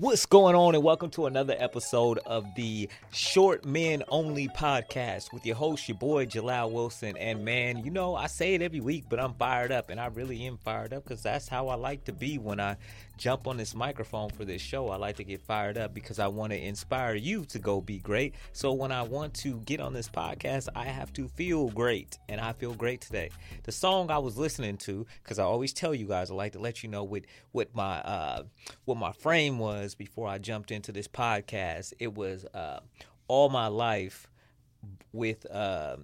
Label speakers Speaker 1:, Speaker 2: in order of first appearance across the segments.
Speaker 1: What's going on, and welcome to another episode of the Short Men Only podcast with your host, your boy Jalal Wilson. And man, you know, I say it every week, but I'm fired up, and I really am fired up because that's how I like to be when I jump on this microphone for this show. I like to get fired up because I want to inspire you to go be great. So when I want to get on this podcast, I have to feel great, and I feel great today. The song I was listening to, because I always tell you guys, I like to let you know what what my uh, what my frame was before I jumped into this podcast. It was uh, all my life with uh,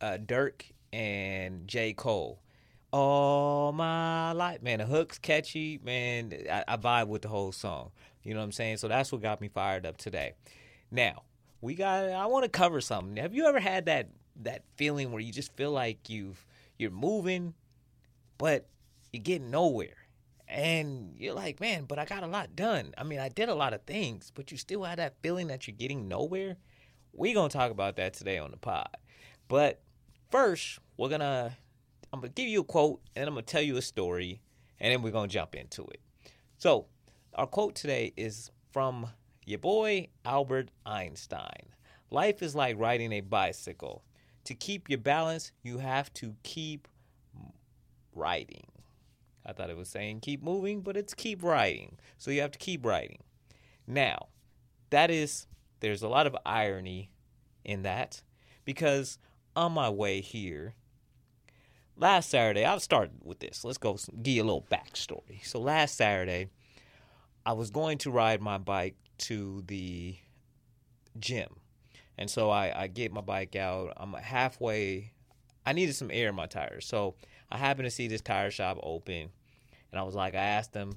Speaker 1: uh, Durk and J Cole all my life. Man, the hook's catchy. Man, I, I vibe with the whole song. You know what I'm saying? So that's what got me fired up today. Now, we got I want to cover something. Have you ever had that that feeling where you just feel like you've you're moving but you're getting nowhere? And you're like, "Man, but I got a lot done. I mean, I did a lot of things, but you still have that feeling that you're getting nowhere?" We're going to talk about that today on the pod. But first, we're going to I'm gonna give you a quote and I'm gonna tell you a story, and then we're gonna jump into it. So, our quote today is from your boy Albert Einstein. Life is like riding a bicycle. To keep your balance, you have to keep riding. I thought it was saying keep moving, but it's keep riding. So you have to keep riding. Now, that is, there's a lot of irony in that because on my way here, last Saturday, I'll start with this. Let's go give you a little backstory. So last Saturday, I was going to ride my bike to the gym. And so I, I get my bike out. I'm halfway. I needed some air in my tires. So I happened to see this tire shop open. And I was like, I asked him,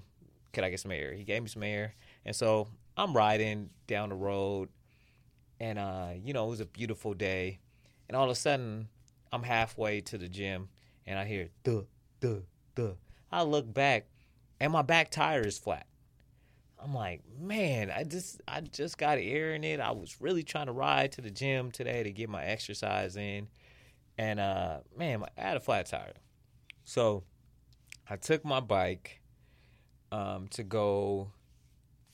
Speaker 1: could I get some air? He gave me some air. And so I'm riding down the road. And, uh, you know, it was a beautiful day. And all of a sudden, I'm halfway to the gym and I hear duh, duh, duh. I look back and my back tire is flat. I'm like, man, I just I just got air in it. I was really trying to ride to the gym today to get my exercise in. And uh man, I had a flat tire. So I took my bike um to go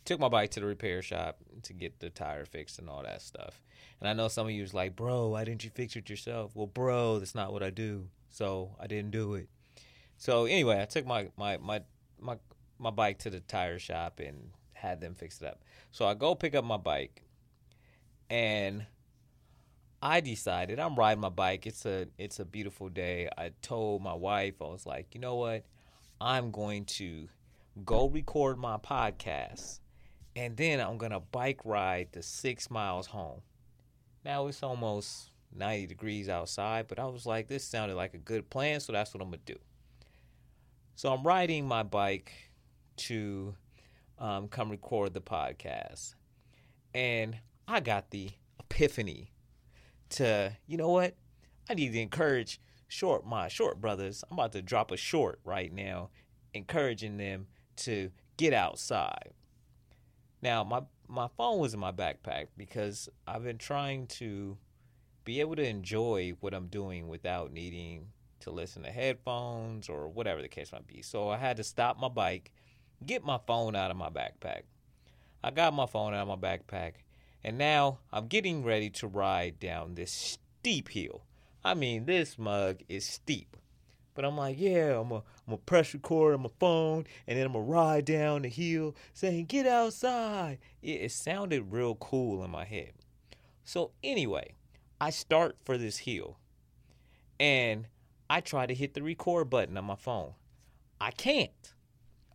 Speaker 1: took my bike to the repair shop to get the tire fixed and all that stuff. And I know some of you was like, bro, why didn't you fix it yourself? Well, bro, that's not what I do so I didn't do it. So anyway, I took my my my my my bike to the tire shop and had them fix it up. So I go pick up my bike, and I decided I'm riding my bike. It's a it's a beautiful day. I told my wife I was like, you know what, I'm going to go record my podcast, and then I'm gonna bike ride the six miles home. Now it's almost 90 degrees outside, but I was like, this sounded like a good plan, so that's what I'm going to do. So I'm riding my bike to um, come record the podcast. And I got the epiphany to, you know what? I need to encourage short my short brothers. I'm about to drop a short right now, encouraging them to get outside. Now, my my phone was in my backpack because I've been trying to be able to enjoy what I'm doing without needing to listen to headphones or whatever the case might be. So I had to stop my bike, get my phone out of my backpack. I got my phone out of my backpack, and now I'm getting ready to ride down this steep hill. I mean, this mug is steep. But I'm like, yeah, I'm going to press record on my phone, and then I'm to ride down the hill saying, get outside. It, it sounded real cool in my head. So, anyway, I start for this hill and I try to hit the record button on my phone. I can't.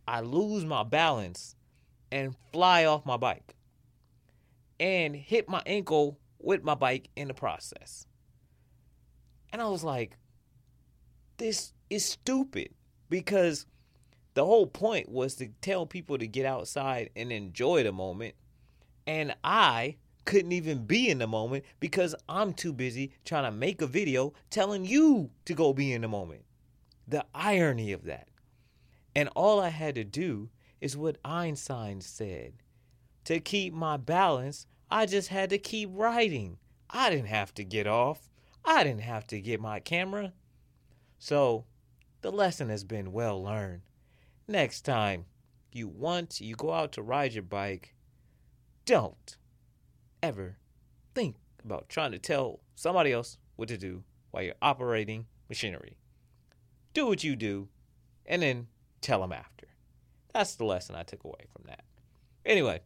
Speaker 1: I lose my balance and fly off my bike and hit my ankle with my bike in the process. And I was like, this is stupid because the whole point was to tell people to get outside and enjoy the moment. And I couldn't even be in the moment because I'm too busy trying to make a video telling you to go be in the moment. The irony of that. And all I had to do is what Einstein said. To keep my balance, I just had to keep riding. I didn't have to get off. I didn't have to get my camera. So, the lesson has been well learned. Next time, you want you go out to ride your bike, don't ever think about trying to tell somebody else what to do while you're operating machinery. Do what you do and then tell them after. That's the lesson I took away from that. Anyway,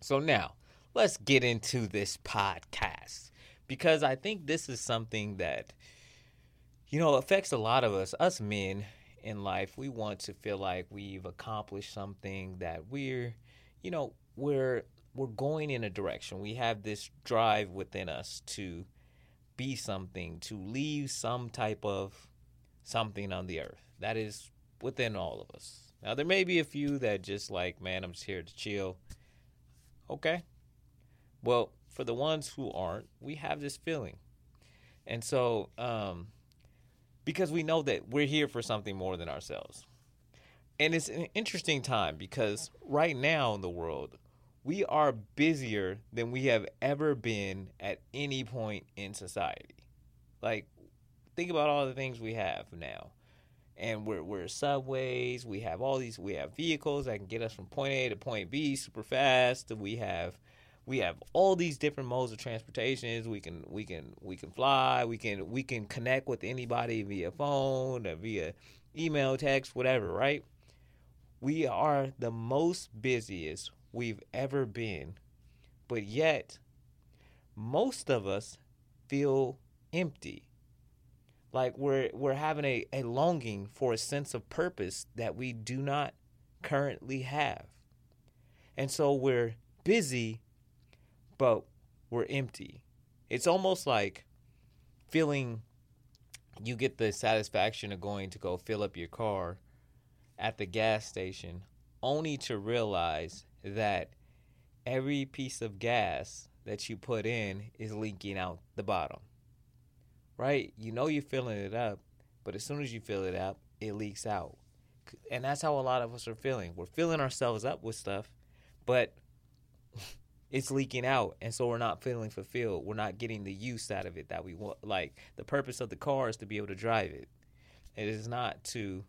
Speaker 1: so now let's get into this podcast because I think this is something that, you know, affects a lot of us, us men in life. We want to feel like we've accomplished something that we're, you know, we're we're going in a direction. We have this drive within us to be something, to leave some type of something on the earth. That is within all of us. Now there may be a few that just like, man, I'm just here to chill. Okay. Well, for the ones who aren't, we have this feeling. And so, um, because we know that we're here for something more than ourselves. And it's an interesting time because right now in the world, we are busier than we have ever been at any point in society. Like, think about all the things we have now and we're we're subways. We have all these. We have vehicles that can get us from point A to point B super fast. We have we have all these different modes of transportations. We can we can we can fly. We can we can connect with anybody via phone or via email, text, whatever. Right? We are the most busiest we've ever been, but yet most of us feel empty like we're we're having a, a longing for a sense of purpose that we do not currently have. And so we're busy, but we're empty. It's almost like feeling you get the satisfaction of going to go fill up your car at the gas station only to realize that every piece of gas that you put in is leaking out the bottom right? You know you're filling it up, but as soon as you fill it up, it leaks out. And that's how a lot of us are feeling. We're filling ourselves up with stuff, but it's leaking out and so we're not feeling fulfilled. We're not getting the use out of it that we want. Like the purpose of the car is to be able to drive it. It is not to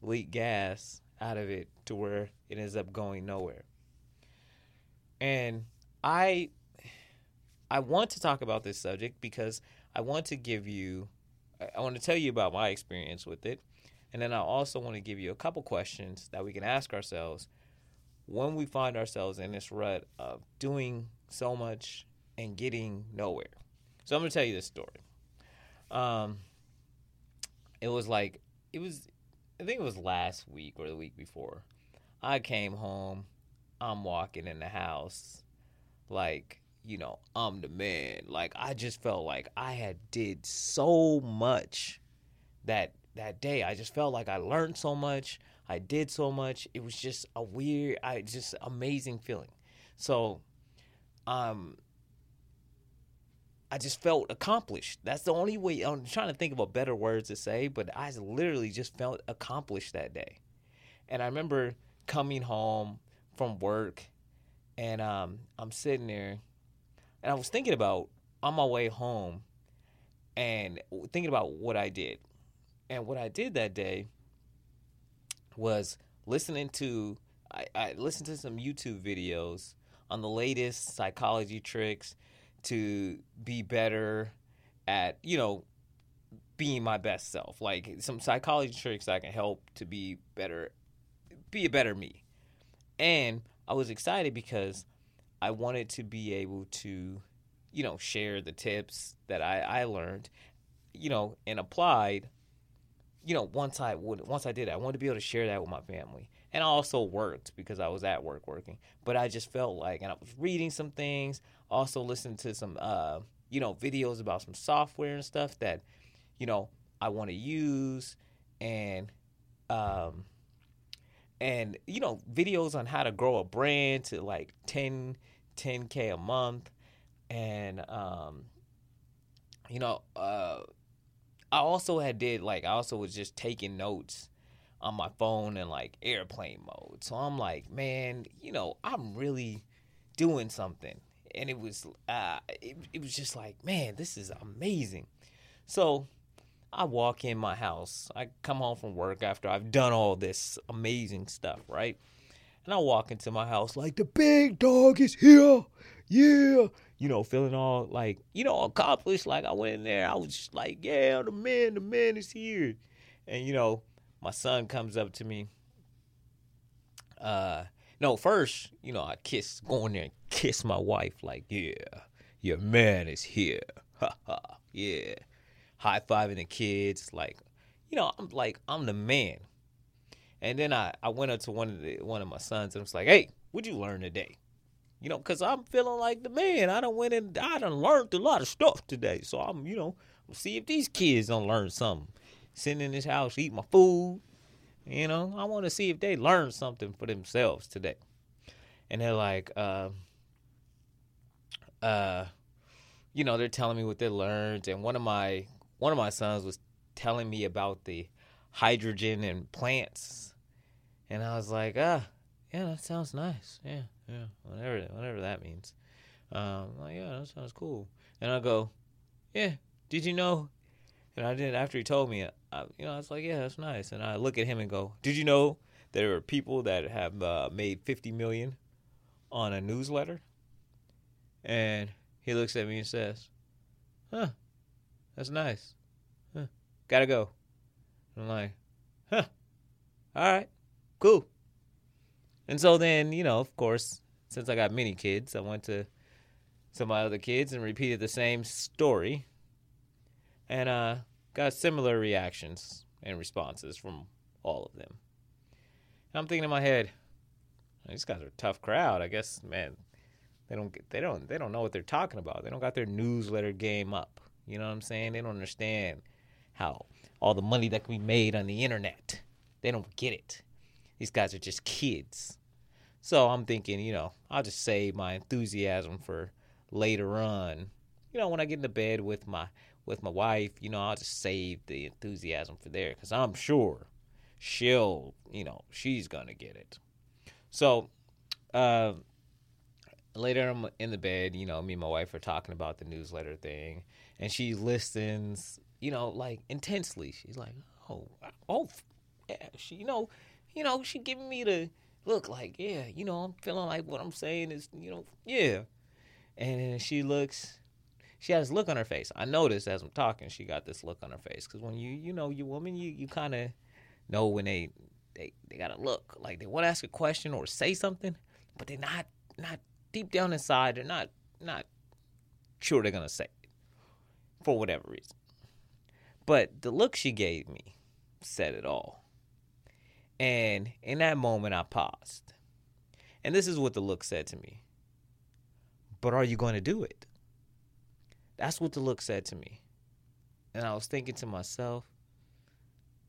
Speaker 1: leak gas out of it to where it ends up going nowhere. And I I want to talk about this subject because I want to give you, I want to tell you about my experience with it. And then I also want to give you a couple questions that we can ask ourselves when we find ourselves in this rut of doing so much and getting nowhere. So I'm to tell you this story. Um, it was like, it was, I think it was last week or the week before. I came home. I'm walking in the house like you know, I'm the man. Like I just felt like I had did so much that that day. I just felt like I learned so much. I did so much. It was just a weird, I just amazing feeling. So, um, I just felt accomplished. That's the only way. I'm trying to think of a better words to say, but I literally just felt accomplished that day. And I remember coming home from work, and um, I'm sitting there and I was thinking about on my way home and thinking about what I did. And what I did that day was listening to I, I listened to some YouTube videos on the latest psychology tricks to be better at, you know, being my best self. Like some psychology tricks that can help to be better be a better me. And I was excited because I wanted to be able to, you know, share the tips that I, I learned, you know, and applied. You know, once I would once I did I wanted to be able to share that with my family. And I also worked because I was at work working. But I just felt like and I was reading some things, also listening to some uh, you know, videos about some software and stuff that, you know, I want to use and um and you know videos on how to grow a brand to like 10 10k a month and um you know uh i also had did like i also was just taking notes on my phone in like airplane mode so i'm like man you know i'm really doing something and it was uh it, it was just like man this is amazing so I walk in my house. I come home from work after I've done all this amazing stuff, right? And I walk into my house like the big dog is here. Yeah. You know, feeling all like, you know, accomplished. Like I went in there, I was just like, yeah, the man, the man is here. And, you know, my son comes up to me. Uh no, first, you know, I kiss go in there and kiss my wife, like, yeah, your man is here. Ha ha. Yeah. High fiving the kids, like, you know, I'm like, I'm the man. And then I, I went up to one of the one of my sons and I was like, "Hey, what'd you learn today?" You know, cause I'm feeling like the man. I don't went and I done learned a lot of stuff today. So I'm, you know, see if these kids don't learn something. Sitting in this house, eat my food. You know, I want to see if they learn something for themselves today. And they're like, uh, uh, you know, they're telling me what they learned. And one of my one of my sons was telling me about the hydrogen and plants and I was like, ah, yeah, that sounds nice. Yeah, yeah, whatever, whatever that means. Um, like, yeah, that sounds cool. And I go, yeah, did you know? And I did after he told me, I, you know, I was like, yeah, that's nice. And I look at him and go, did you know there are people that have uh, made fifty million on a newsletter? And he looks at me and says, huh, that's nice. Huh, gotta go. I'm like, huh, all right cool. And so then, you know, of course, since I got many kids, I went to some of my other kids and repeated the same story and uh, got similar reactions and responses from all of them. And I'm thinking in my head, these guys are a tough crowd. I guess, man, they don't they don't they don't know what they're talking about. They don't got their newsletter game up. You know what I'm saying? They don't understand how all the money that can be made on the internet. They don't get it. These guys are just kids. So I'm thinking, you know, I'll just save my enthusiasm for later on. You know, when I get into bed with my with my wife, you know, I'll just save the enthusiasm for there because I'm sure she'll, you know, she's gonna get it. So, uh, later I'm in the bed, you know, me and my wife are talking about the newsletter thing, and she listens, you know, like intensely. She's like, "Oh, oh, yeah," she, you know, you know, she giving me the look like, yeah, you know, I'm feeling like what I'm saying is, you know, yeah. And she looks, she has this look on her face. I noticed as I'm talking, she got this look on her face because when you, you know, you woman, you you kind of know when they they they got to look like they want to ask a question or say something, but they're not not deep down inside. They're not not sure they're gonna say it for whatever reason. But the look she gave me said it all. And in that moment, I paused. And this is what the look said to me. But are you going to do it? That's what the look said to me. And I was thinking to myself,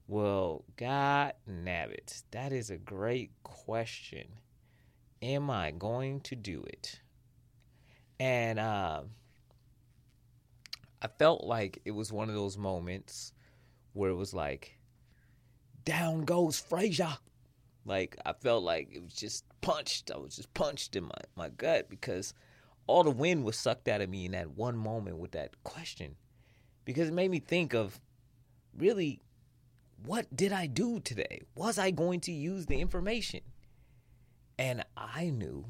Speaker 1: well, God nabbit, that is a great question. Am I going to do it? And uh, I felt like it was one of those moments where it was like, down goes Frazier. Like I felt like it was just punched. I was just punched in my, my gut because all the wind was sucked out of me in that one moment with that question. Because it made me think of really what did I do today? Was I going to use the information? And I knew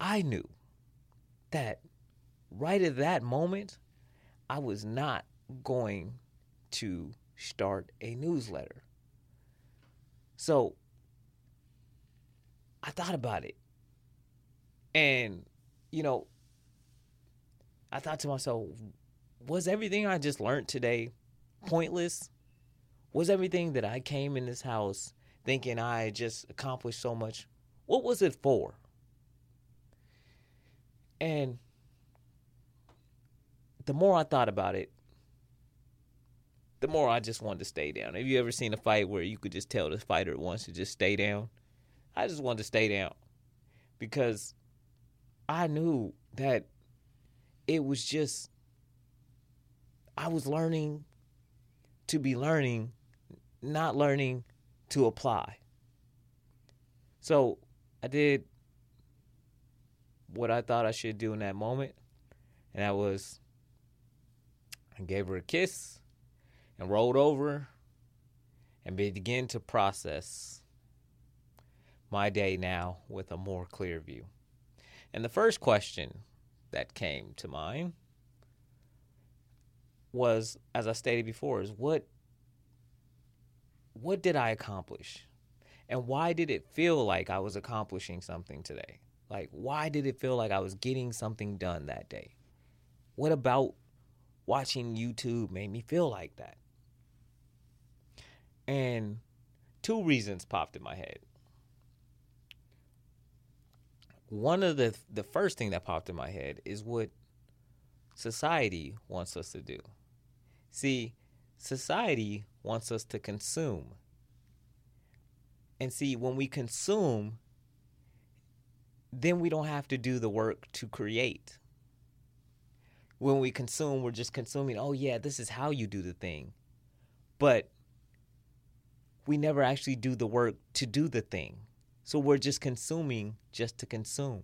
Speaker 1: I knew that right at that moment I was not going to start a newsletter. So I thought about it. And, you know, I thought to myself, was everything I just learned today pointless? Was everything that I came in this house thinking I just accomplished so much? What was it for? And the more I thought about it, the more I just wanted to stay down. Have you ever seen a fight where you could just tell the fighter wants to just stay down? I just wanted to stay down because I knew that it was just, I was learning to be learning, not learning to apply. So I did what I thought I should do in that moment, and that was I gave her a kiss and rolled over and began to process my day now with a more clear view. And the first question that came to mind was, as I stated before, is what what did I accomplish? And why did it feel like I was accomplishing something today? Like, why did it feel like I was getting something done that day? What about watching YouTube made me feel like that? And two reasons popped in my head. One of the the first thing that popped in my head is what society wants us to do. See, society wants us to consume. And see, when we consume, then we don't have to do the work to create. When we consume, we're just consuming, oh, yeah, this is how you do the thing. But we never actually do the work to do the thing. So we're just consuming just to consume.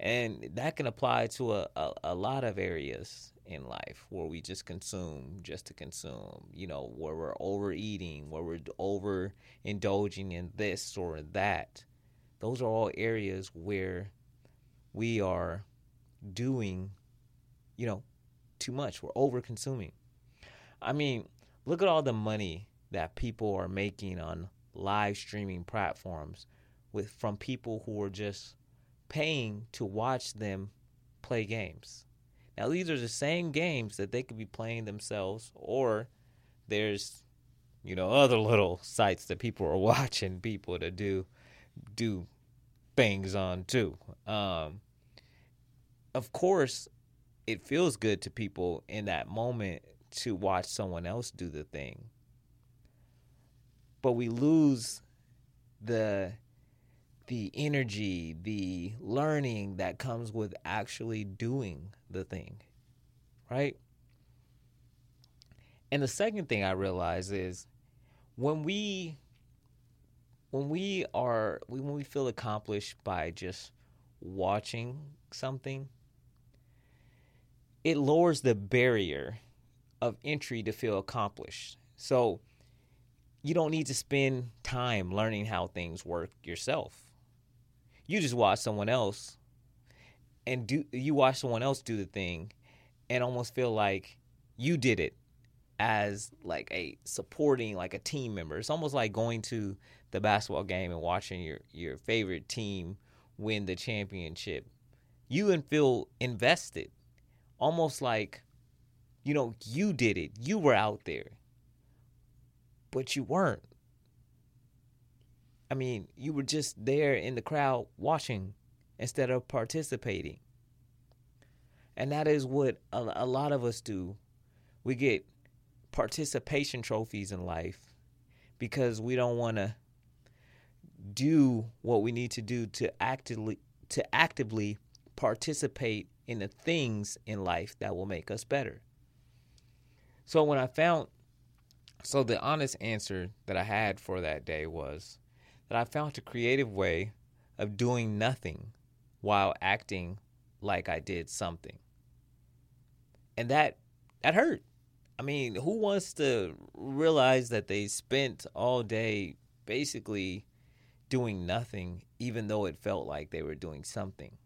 Speaker 1: And that can apply to a, a, a lot of areas in life where we just consume just to consume, you know, where we're overeating, where we're over indulging in this or that. Those are all areas where we are doing, you know, too much. We're over consuming. I mean, look at all the money that people are making on live streaming platforms with from people who are just paying to watch them play games. Now, these are the same games that they could be playing themselves, or there's, you know, other little sites that people are watching people to do do things on too. Um, of course, it feels good to people in that moment to watch someone else do the thing, but we lose the the energy, the learning that comes with actually doing the thing, right? And the second thing I realize is when we when we are when we feel accomplished by just watching something, it lowers the barrier of entry to feel accomplished. So you don't need to spend time learning how things work yourself you just watch someone else and do you watch someone else do the thing and almost feel like you did it as like a supporting like a team member. It's almost like going to the basketball game and watching your your favorite team win the championship. You and feel invested. Almost like you know, you did it. You were out there. But you weren't. I mean, you were just there in the crowd watching instead of participating. And that is what a, a lot of us do. We get participation trophies in life because we don't want to do what we need to do to actively to actively participate in the things in life that will make us better. So when I found so the honest answer that I had for that day was that I found a creative way of doing nothing while acting like I did something. And that that hurt. I mean, who wants to realize that they spent all day basically doing nothing even though it felt like they were doing something?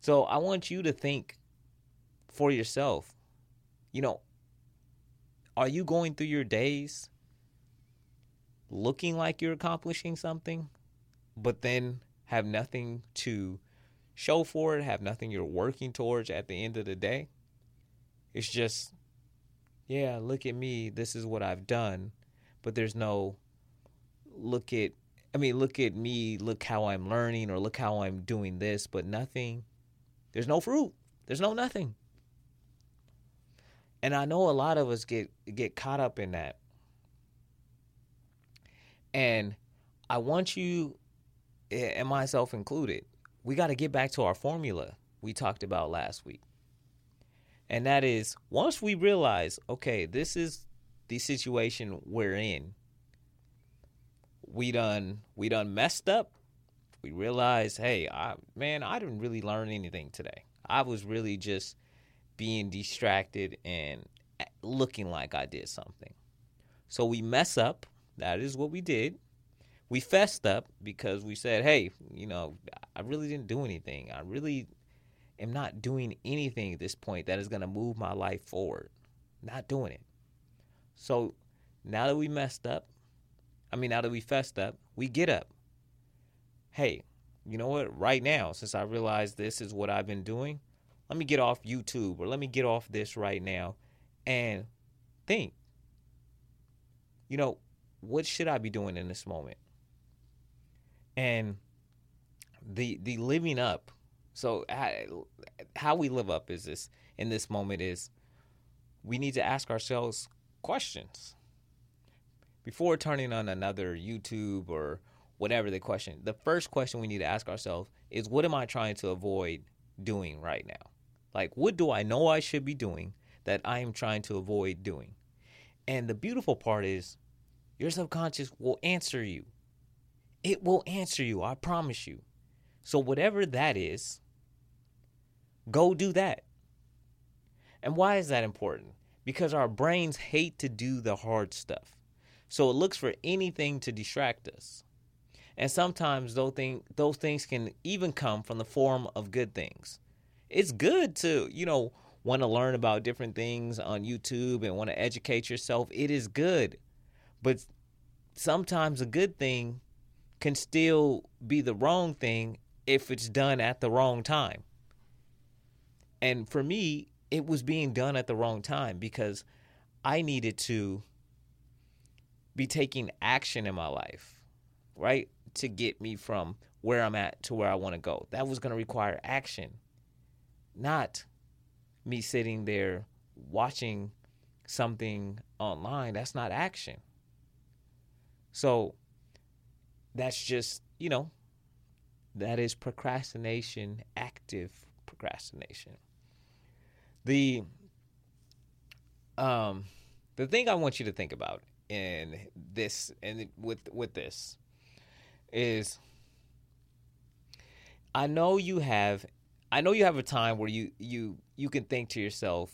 Speaker 1: So, I want you to think for yourself. You know, are you going through your days looking like you're accomplishing something, but then have nothing to show for it, have nothing you're working towards at the end of the day. It's just, yeah, look at me. This is what I've done. But there's no look at, I mean, look at me. Look how I'm learning or look how I'm doing this, but nothing. There's no fruit. There's no nothing. And I know a lot of us get get caught up in that. And I want you, eh, and myself included, we got to get back to our formula we talked about last week. And that is once we realize, okay, this is the situation we're in. We done we done messed up. We realize, hey, I man, I didn't really learn anything today. I was really just being distracted and uh, looking like I did something. So we mess up. That is what we did. We fessed up because we said, hey, you know, I really didn't do anything. I really am not doing anything at this point that is going to move my life forward. Not doing it. So now that we messed up, I mean, now that we fessed up, we get up. Hey, you know what? Right now, since I realize this is what I've been doing, let me get off YouTube or let me get off this right now and think. You know, what should I be doing in this moment? And the the living up. So how we live up is this in this moment is we need to ask ourselves questions before turning on another YouTube or whatever the question. The first question we need to ask ourselves is what am I trying to avoid doing right now? Like what do I know I should be doing that I am trying to avoid doing? And the beautiful part is your subconscious will answer you. It will answer you, I promise you. So whatever that is, go do that. And why is that important? Because our brains hate to do the hard stuff. So it looks for anything to distract us. And sometimes those, thing, those things can even come from the form of good things. It's good to, you know, want to learn about different things on YouTube and want to educate yourself. It is good. But sometimes a good thing can still be the wrong thing if it's done at the wrong time. And for me, it was being done at the wrong time because I needed to be taking action in my life, right? To get me from where I'm at to where I want to go. That was going to require action, not me sitting there watching something online. That's not action. So that's just, you know, that is procrastination, active procrastination. The um the thing I want you to think about in this and with with this is I know you have I know you have a time where you you you can think to yourself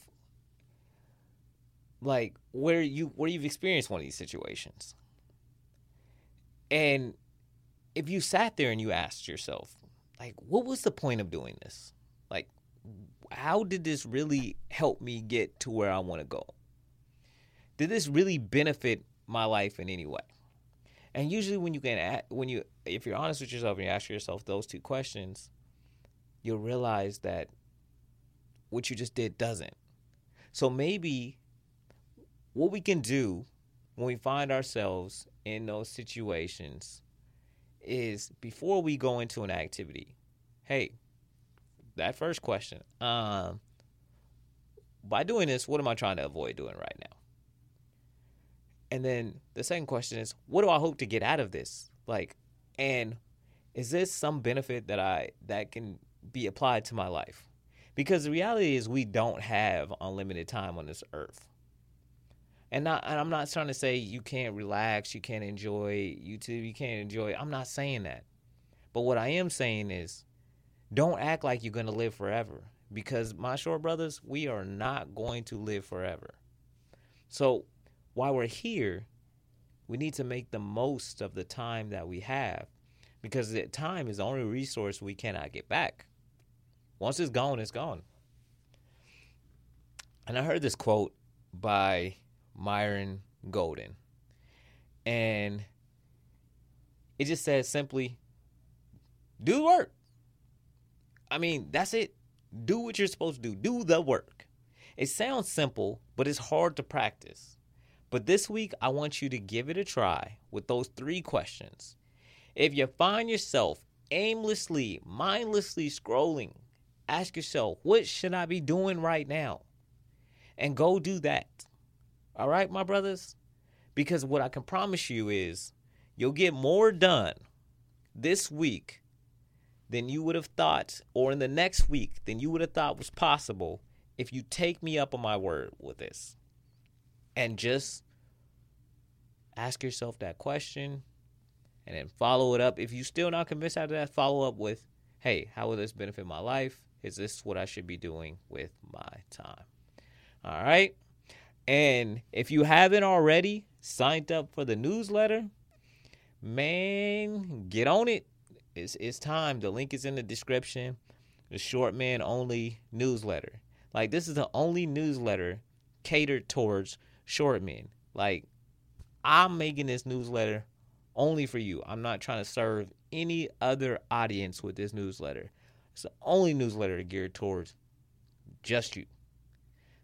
Speaker 1: like where you where you've experienced one of these situations. And if you sat there and you asked yourself like what was the point of doing this? Like how did this really help me get to where I want to go? did this really benefit my life in any way? And usually, when you can, when you, if you're honest with yourself and you ask yourself those two questions, you'll realize that what you just did doesn't. So maybe what we can do when we find ourselves in those situations is before we go into an activity, hey, that first question, um, by doing this, what am I trying to avoid doing right now? And then the second question is, what do I hope to get out of this? Like, and is this some benefit that I that can be applied to my life? Because the reality is we don't have unlimited time on this earth. And not and I'm not trying to say you can't relax, you can't enjoy YouTube, you can't enjoy. I'm not saying that. But what I am saying is don't act like you're going to live forever because my short brothers, we are not going to live forever. So while we're here, we need to make the most of the time that we have because the time is the only resource we cannot get back. Once it's gone, it's gone. And I heard this quote by Myron Golden. And it just says simply, do the work. I mean, that's it. Do what you're supposed to do. Do the work. It sounds simple, but it's hard to practice. But this week, I want you to give it a try with those three questions. If you find yourself aimlessly, mindlessly scrolling, ask yourself, what should I be doing right now? And go do that. All right, my brothers? Because what I can promise you is you'll get more done this week than you would have thought, or in the next week than you would have thought was possible if you take me up on my word with this and just ask yourself that question and then follow it up. If you're still not convinced after that, follow up with, hey, how will this benefit my life? Is this what I should be doing with my time? All right. And if you haven't already signed up for the newsletter, man, get on it. It's, it's time. The link is in the description. The Short Man Only newsletter. Like, this is the only newsletter catered towards short men. Like, I'm making this newsletter only for you. I'm not trying to serve any other audience with this newsletter. It's the only newsletter geared towards just you.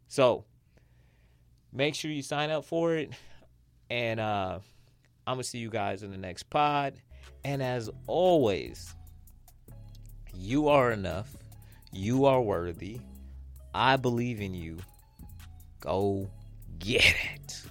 Speaker 1: So, make sure you sign up for it. And uh, I'm going to see you guys in the next pod. And as always, you are enough. You are worthy. I believe in you. Go get it.